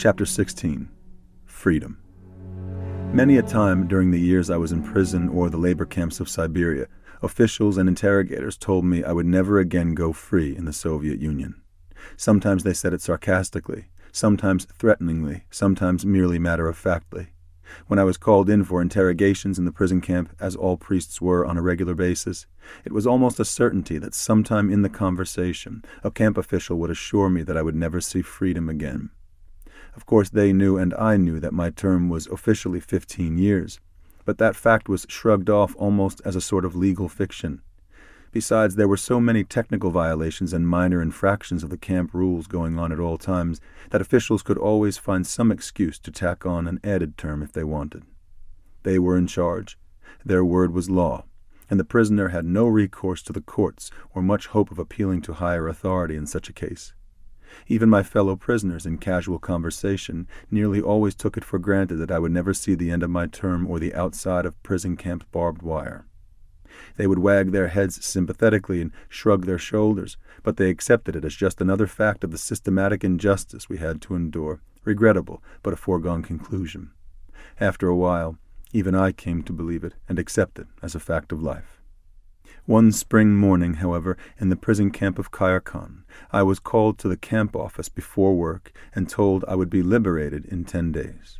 Chapter 16 Freedom. Many a time during the years I was in prison or the labor camps of Siberia, officials and interrogators told me I would never again go free in the Soviet Union. Sometimes they said it sarcastically, sometimes threateningly, sometimes merely matter of factly. When I was called in for interrogations in the prison camp, as all priests were on a regular basis, it was almost a certainty that sometime in the conversation a camp official would assure me that I would never see freedom again. Of course, they knew and I knew that my term was officially fifteen years, but that fact was shrugged off almost as a sort of legal fiction. Besides, there were so many technical violations and minor infractions of the camp rules going on at all times that officials could always find some excuse to tack on an added term if they wanted. They were in charge. Their word was law, and the prisoner had no recourse to the courts or much hope of appealing to higher authority in such a case. Even my fellow prisoners in casual conversation nearly always took it for granted that I would never see the end of my term or the outside of prison camp barbed wire. They would wag their heads sympathetically and shrug their shoulders, but they accepted it as just another fact of the systematic injustice we had to endure, regrettable, but a foregone conclusion. After a while, even I came to believe it and accept it as a fact of life. One spring morning, however, in the prison camp of Kayerkan, I was called to the camp office before work and told I would be liberated in ten days.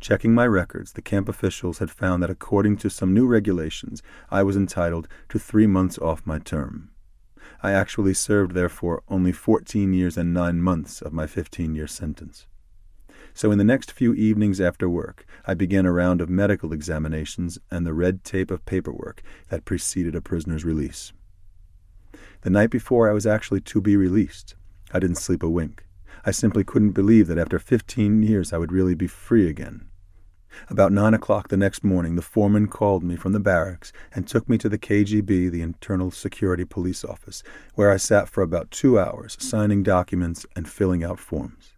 Checking my records, the camp officials had found that according to some new regulations, I was entitled to three months off my term. I actually served, therefore, only fourteen years and nine months of my fifteen year sentence. So in the next few evenings after work, I began a round of medical examinations and the red tape of paperwork that preceded a prisoner's release. The night before I was actually to be released, I didn't sleep a wink. I simply couldn't believe that after fifteen years I would really be free again. About nine o'clock the next morning, the foreman called me from the barracks and took me to the KGB, the Internal Security Police Office, where I sat for about two hours, signing documents and filling out forms.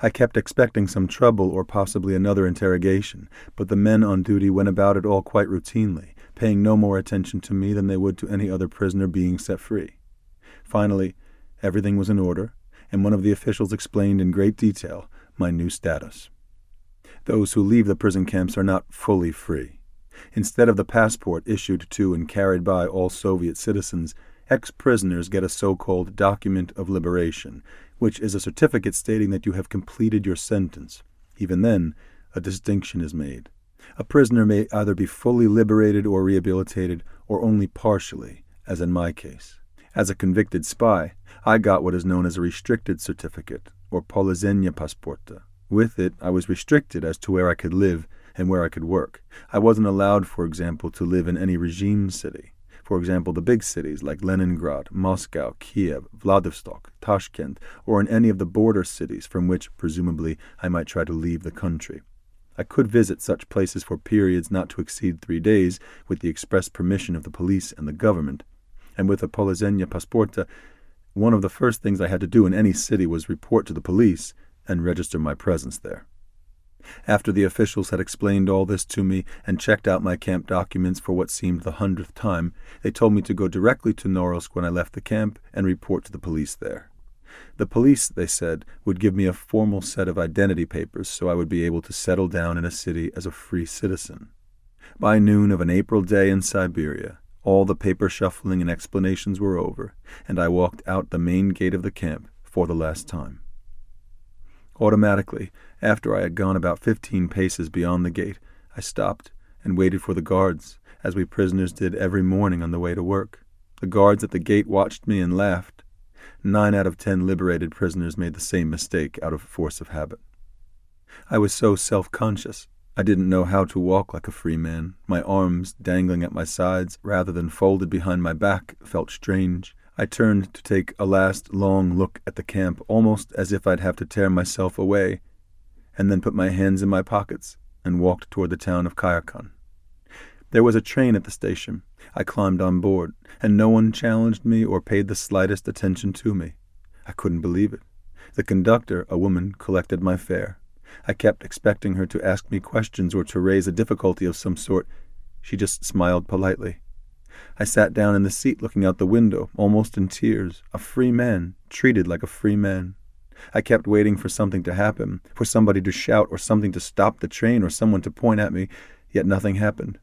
I kept expecting some trouble or possibly another interrogation, but the men on duty went about it all quite routinely, paying no more attention to me than they would to any other prisoner being set free. Finally, everything was in order, and one of the officials explained in great detail my new status. Those who leave the prison camps are not fully free. Instead of the passport issued to and carried by all Soviet citizens, ex prisoners get a so called document of liberation, which is a certificate stating that you have completed your sentence. Even then, a distinction is made. A prisoner may either be fully liberated or rehabilitated, or only partially, as in my case. As a convicted spy, I got what is known as a restricted certificate, or Polizenya Pasporta. With it, I was restricted as to where I could live and where I could work. I wasn't allowed, for example, to live in any regime city. For example, the big cities like Leningrad, Moscow, Kiev, Vladivostok, Tashkent, or in any of the border cities from which, presumably, I might try to leave the country. I could visit such places for periods not to exceed three days, with the express permission of the police and the government. And with a Polizenya Pasporta, one of the first things I had to do in any city was report to the police and register my presence there. After the officials had explained all this to me and checked out my camp documents for what seemed the hundredth time, they told me to go directly to Norilsk when I left the camp and report to the police there. The police, they said, would give me a formal set of identity papers so I would be able to settle down in a city as a free citizen. By noon of an April day in Siberia, all the paper shuffling and explanations were over, and I walked out the main gate of the camp for the last time. Automatically, after I had gone about fifteen paces beyond the gate, I stopped and waited for the guards, as we prisoners did every morning on the way to work. The guards at the gate watched me and laughed. Nine out of ten liberated prisoners made the same mistake out of force of habit. I was so self conscious. I didn't know how to walk like a free man. My arms, dangling at my sides rather than folded behind my back, felt strange. I turned to take a last long look at the camp, almost as if I'd have to tear myself away, and then put my hands in my pockets and walked toward the town of Kayerkan. There was a train at the station. I climbed on board, and no one challenged me or paid the slightest attention to me. I couldn't believe it. The conductor, a woman, collected my fare. I kept expecting her to ask me questions or to raise a difficulty of some sort. She just smiled politely. I sat down in the seat looking out the window, almost in tears, a free man, treated like a free man. I kept waiting for something to happen, for somebody to shout or something to stop the train or someone to point at me, yet nothing happened.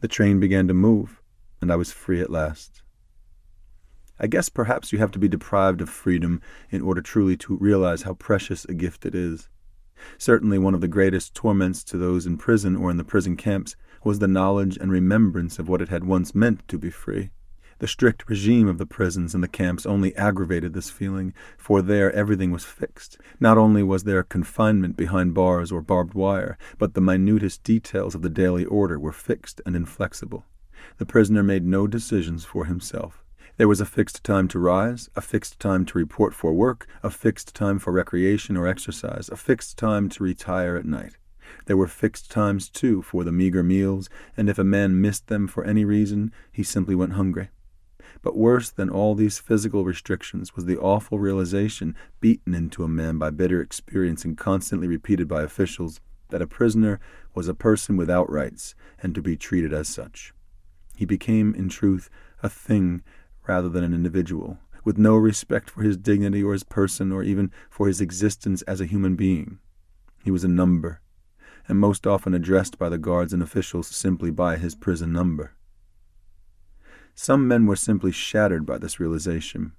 The train began to move, and I was free at last. I guess perhaps you have to be deprived of freedom in order truly to realize how precious a gift it is. Certainly, one of the greatest torments to those in prison or in the prison camps was the knowledge and remembrance of what it had once meant to be free. The strict regime of the prisons and the camps only aggravated this feeling, for there everything was fixed. Not only was there confinement behind bars or barbed wire, but the minutest details of the daily order were fixed and inflexible. The prisoner made no decisions for himself. There was a fixed time to rise, a fixed time to report for work, a fixed time for recreation or exercise, a fixed time to retire at night. There were fixed times, too, for the meager meals, and if a man missed them for any reason, he simply went hungry. But worse than all these physical restrictions was the awful realization, beaten into a man by bitter experience and constantly repeated by officials, that a prisoner was a person without rights and to be treated as such. He became, in truth, a thing rather than an individual, with no respect for his dignity or his person or even for his existence as a human being. He was a number, and most often addressed by the guards and officials simply by his prison number. Some men were simply shattered by this realization.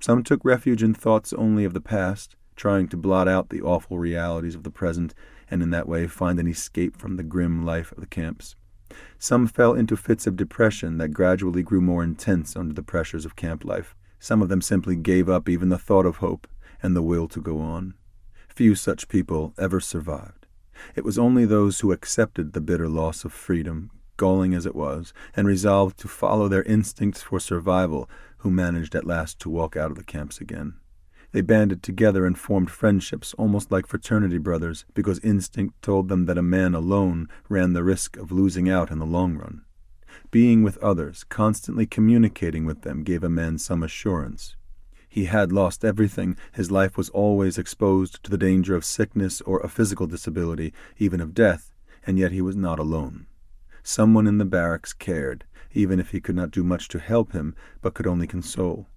Some took refuge in thoughts only of the past, trying to blot out the awful realities of the present and in that way find an escape from the grim life of the camps. Some fell into fits of depression that gradually grew more intense under the pressures of camp life. Some of them simply gave up even the thought of hope and the will to go on. Few such people ever survived. It was only those who accepted the bitter loss of freedom, galling as it was, and resolved to follow their instincts for survival who managed at last to walk out of the camps again. They banded together and formed friendships almost like fraternity brothers because instinct told them that a man alone ran the risk of losing out in the long run. Being with others, constantly communicating with them, gave a man some assurance. He had lost everything, his life was always exposed to the danger of sickness or a physical disability, even of death, and yet he was not alone. Someone in the barracks cared, even if he could not do much to help him, but could only console.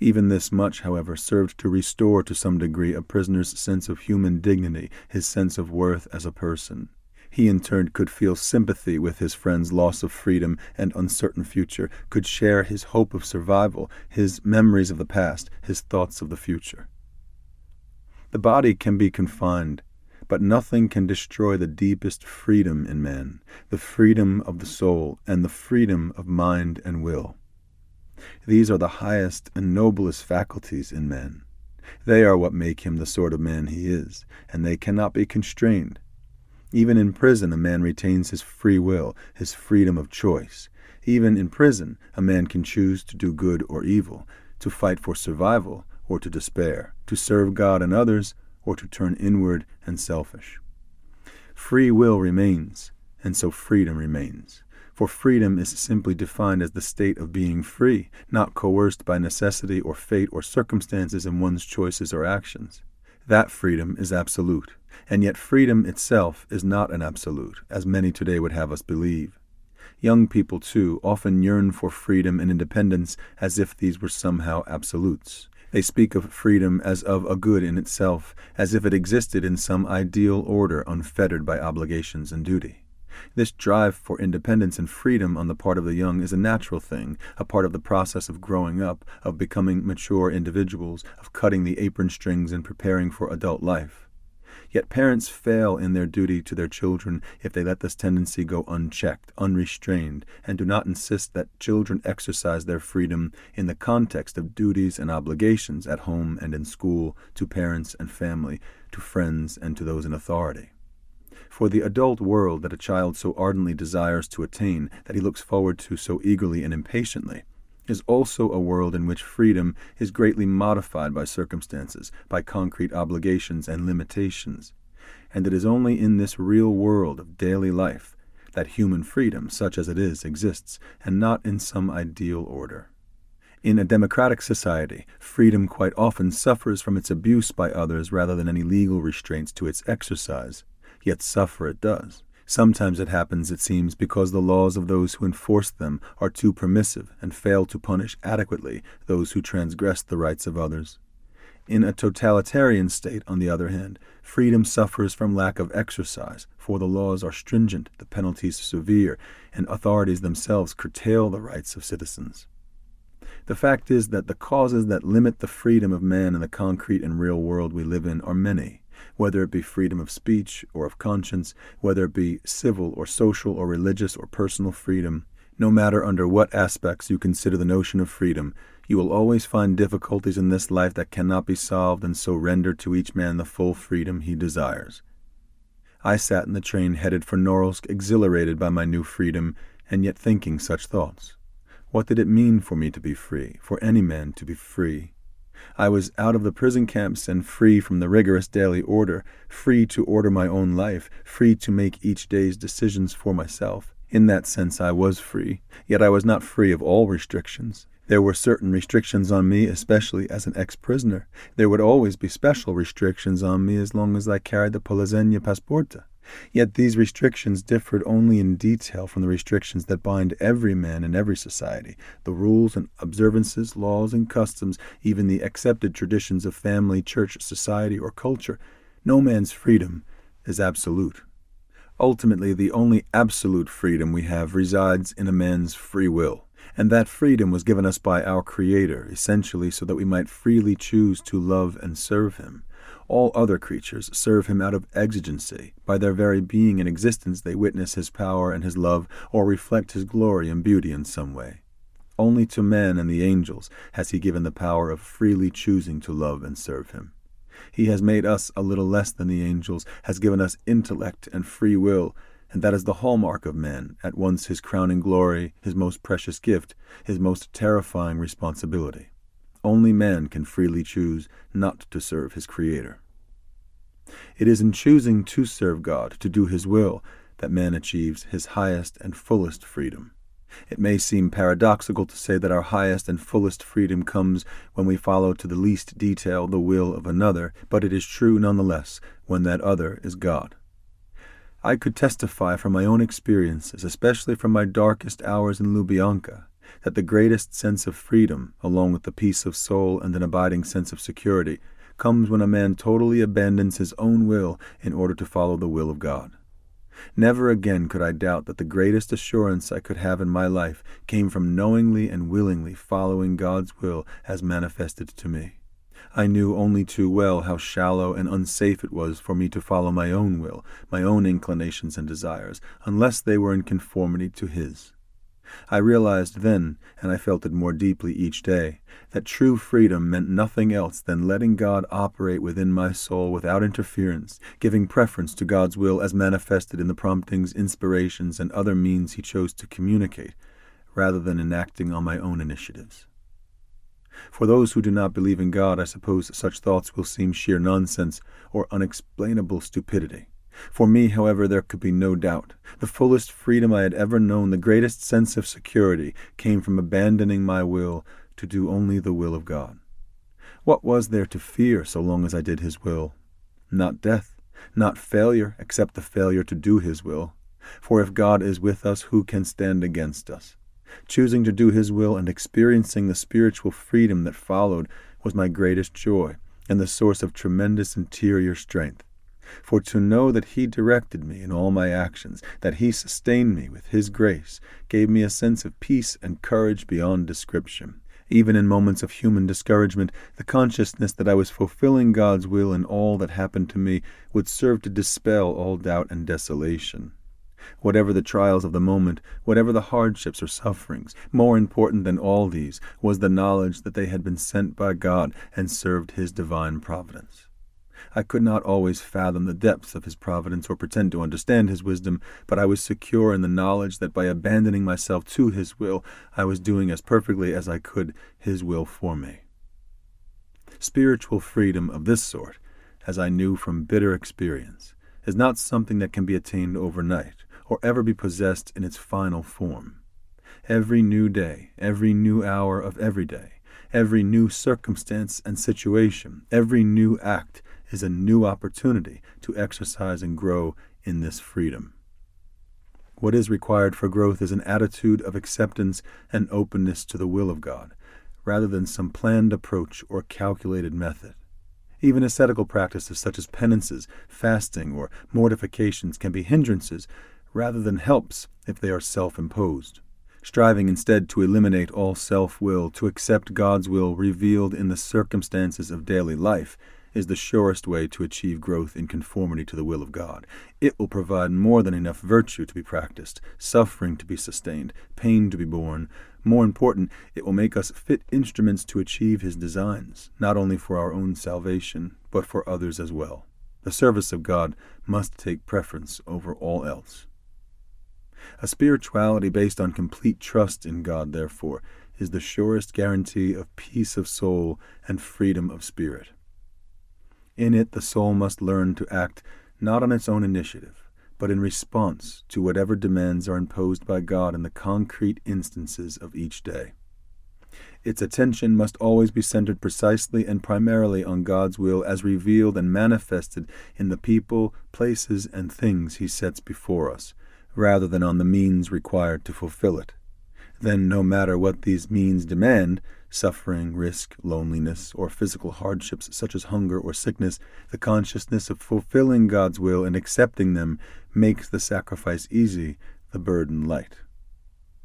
Even this much, however, served to restore to some degree a prisoner's sense of human dignity, his sense of worth as a person. He in turn could feel sympathy with his friend's loss of freedom and uncertain future, could share his hope of survival, his memories of the past, his thoughts of the future. The body can be confined, but nothing can destroy the deepest freedom in man, the freedom of the soul and the freedom of mind and will. These are the highest and noblest faculties in man. They are what make him the sort of man he is, and they cannot be constrained. Even in prison, a man retains his free will, his freedom of choice. Even in prison, a man can choose to do good or evil, to fight for survival or to despair, to serve God and others or to turn inward and selfish. Free will remains, and so freedom remains for freedom is simply defined as the state of being free, not coerced by necessity or fate or circumstances in one's choices or actions. That freedom is absolute, and yet freedom itself is not an absolute, as many today would have us believe. Young people, too, often yearn for freedom and independence as if these were somehow absolutes. They speak of freedom as of a good in itself, as if it existed in some ideal order unfettered by obligations and duty. This drive for independence and freedom on the part of the young is a natural thing, a part of the process of growing up, of becoming mature individuals, of cutting the apron strings and preparing for adult life. Yet parents fail in their duty to their children if they let this tendency go unchecked, unrestrained, and do not insist that children exercise their freedom in the context of duties and obligations at home and in school, to parents and family, to friends and to those in authority. For the adult world that a child so ardently desires to attain, that he looks forward to so eagerly and impatiently, is also a world in which freedom is greatly modified by circumstances, by concrete obligations and limitations. And it is only in this real world of daily life that human freedom, such as it is, exists, and not in some ideal order. In a democratic society, freedom quite often suffers from its abuse by others rather than any legal restraints to its exercise yet suffer it does. Sometimes it happens, it seems, because the laws of those who enforce them are too permissive and fail to punish adequately those who transgress the rights of others. In a totalitarian state, on the other hand, freedom suffers from lack of exercise, for the laws are stringent, the penalties severe, and authorities themselves curtail the rights of citizens. The fact is that the causes that limit the freedom of man in the concrete and real world we live in are many, whether it be freedom of speech or of conscience, whether it be civil or social or religious or personal freedom, no matter under what aspects you consider the notion of freedom, you will always find difficulties in this life that cannot be solved and so render to each man the full freedom he desires. I sat in the train headed for Norilsk, exhilarated by my new freedom, and yet thinking such thoughts. What did it mean for me to be free, for any man to be free? I was out of the prison camps and free from the rigorous daily order, free to order my own life, free to make each day's decisions for myself. In that sense, I was free, yet I was not free of all restrictions. There were certain restrictions on me, especially as an ex prisoner. There would always be special restrictions on me as long as I carried the Polozenia Pasporta. Yet these restrictions differed only in detail from the restrictions that bind every man in every society the rules and observances, laws and customs, even the accepted traditions of family, church, society, or culture. No man's freedom is absolute. Ultimately, the only absolute freedom we have resides in a man's free will, and that freedom was given us by our Creator, essentially so that we might freely choose to love and serve Him. All other creatures serve him out of exigency. By their very being and existence, they witness his power and his love, or reflect his glory and beauty in some way. Only to man and the angels has he given the power of freely choosing to love and serve him. He has made us a little less than the angels, has given us intellect and free will, and that is the hallmark of man, at once his crowning glory, his most precious gift, his most terrifying responsibility. Only man can freely choose not to serve his Creator. It is in choosing to serve God, to do His will, that man achieves his highest and fullest freedom. It may seem paradoxical to say that our highest and fullest freedom comes when we follow to the least detail the will of another, but it is true nonetheless when that other is God. I could testify from my own experiences, especially from my darkest hours in Lubyanka, that the greatest sense of freedom, along with the peace of soul and an abiding sense of security, comes when a man totally abandons his own will in order to follow the will of God. Never again could I doubt that the greatest assurance I could have in my life came from knowingly and willingly following God's will as manifested to me. I knew only too well how shallow and unsafe it was for me to follow my own will, my own inclinations and desires, unless they were in conformity to His. I realized then, and I felt it more deeply each day, that true freedom meant nothing else than letting God operate within my soul without interference, giving preference to God's will as manifested in the promptings, inspirations, and other means He chose to communicate, rather than enacting on my own initiatives. For those who do not believe in God, I suppose such thoughts will seem sheer nonsense or unexplainable stupidity. For me, however, there could be no doubt. The fullest freedom I had ever known, the greatest sense of security, came from abandoning my will to do only the will of God. What was there to fear so long as I did His will? Not death, not failure, except the failure to do His will. For if God is with us, who can stand against us? Choosing to do His will and experiencing the spiritual freedom that followed was my greatest joy and the source of tremendous interior strength. For to know that He directed me in all my actions, that He sustained me with His grace, gave me a sense of peace and courage beyond description. Even in moments of human discouragement, the consciousness that I was fulfilling God's will in all that happened to me would serve to dispel all doubt and desolation. Whatever the trials of the moment, whatever the hardships or sufferings, more important than all these was the knowledge that they had been sent by God and served His divine providence. I could not always fathom the depths of his providence or pretend to understand his wisdom, but I was secure in the knowledge that by abandoning myself to his will, I was doing as perfectly as I could his will for me. Spiritual freedom of this sort, as I knew from bitter experience, is not something that can be attained overnight or ever be possessed in its final form. Every new day, every new hour of every day, every new circumstance and situation, every new act is a new opportunity to exercise and grow in this freedom. What is required for growth is an attitude of acceptance and openness to the will of God, rather than some planned approach or calculated method. Even ascetical practices such as penances, fasting, or mortifications can be hindrances rather than helps if they are self imposed. Striving instead to eliminate all self will, to accept God's will revealed in the circumstances of daily life, is the surest way to achieve growth in conformity to the will of God. It will provide more than enough virtue to be practiced, suffering to be sustained, pain to be borne. More important, it will make us fit instruments to achieve His designs, not only for our own salvation, but for others as well. The service of God must take preference over all else. A spirituality based on complete trust in God, therefore, is the surest guarantee of peace of soul and freedom of spirit. In it, the soul must learn to act not on its own initiative, but in response to whatever demands are imposed by God in the concrete instances of each day. Its attention must always be centered precisely and primarily on God's will as revealed and manifested in the people, places, and things He sets before us, rather than on the means required to fulfill it. Then, no matter what these means demand, suffering, risk, loneliness, or physical hardships such as hunger or sickness, the consciousness of fulfilling God's will and accepting them makes the sacrifice easy, the burden light.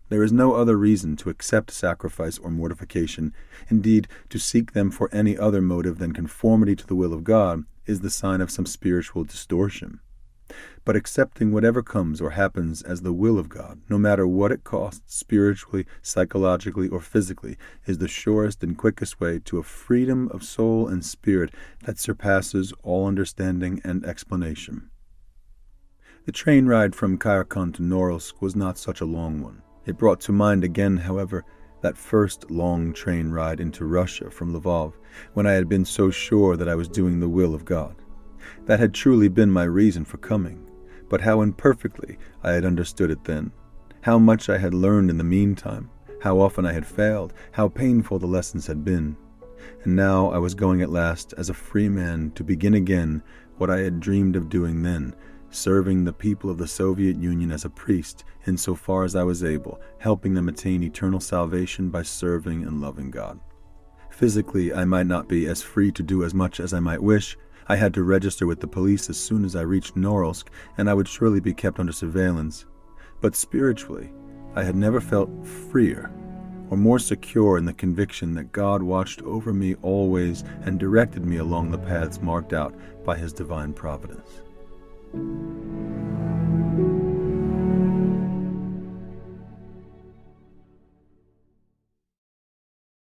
There is no other reason to accept sacrifice or mortification. Indeed, to seek them for any other motive than conformity to the will of God is the sign of some spiritual distortion but accepting whatever comes or happens as the will of God, no matter what it costs spiritually, psychologically, or physically, is the surest and quickest way to a freedom of soul and spirit that surpasses all understanding and explanation. The train ride from Kayerkan to Norilsk was not such a long one. It brought to mind again, however, that first long train ride into Russia from Lvov, when I had been so sure that I was doing the will of God. That had truly been my reason for coming but how imperfectly I had understood it then, how much I had learned in the meantime, how often I had failed, how painful the lessons had been. And now I was going at last as a free man to begin again what I had dreamed of doing then, serving the people of the Soviet Union as a priest in so far as I was able, helping them attain eternal salvation by serving and loving God. Physically, I might not be as free to do as much as I might wish, I had to register with the police as soon as I reached Norilsk, and I would surely be kept under surveillance. But spiritually, I had never felt freer or more secure in the conviction that God watched over me always and directed me along the paths marked out by His divine providence.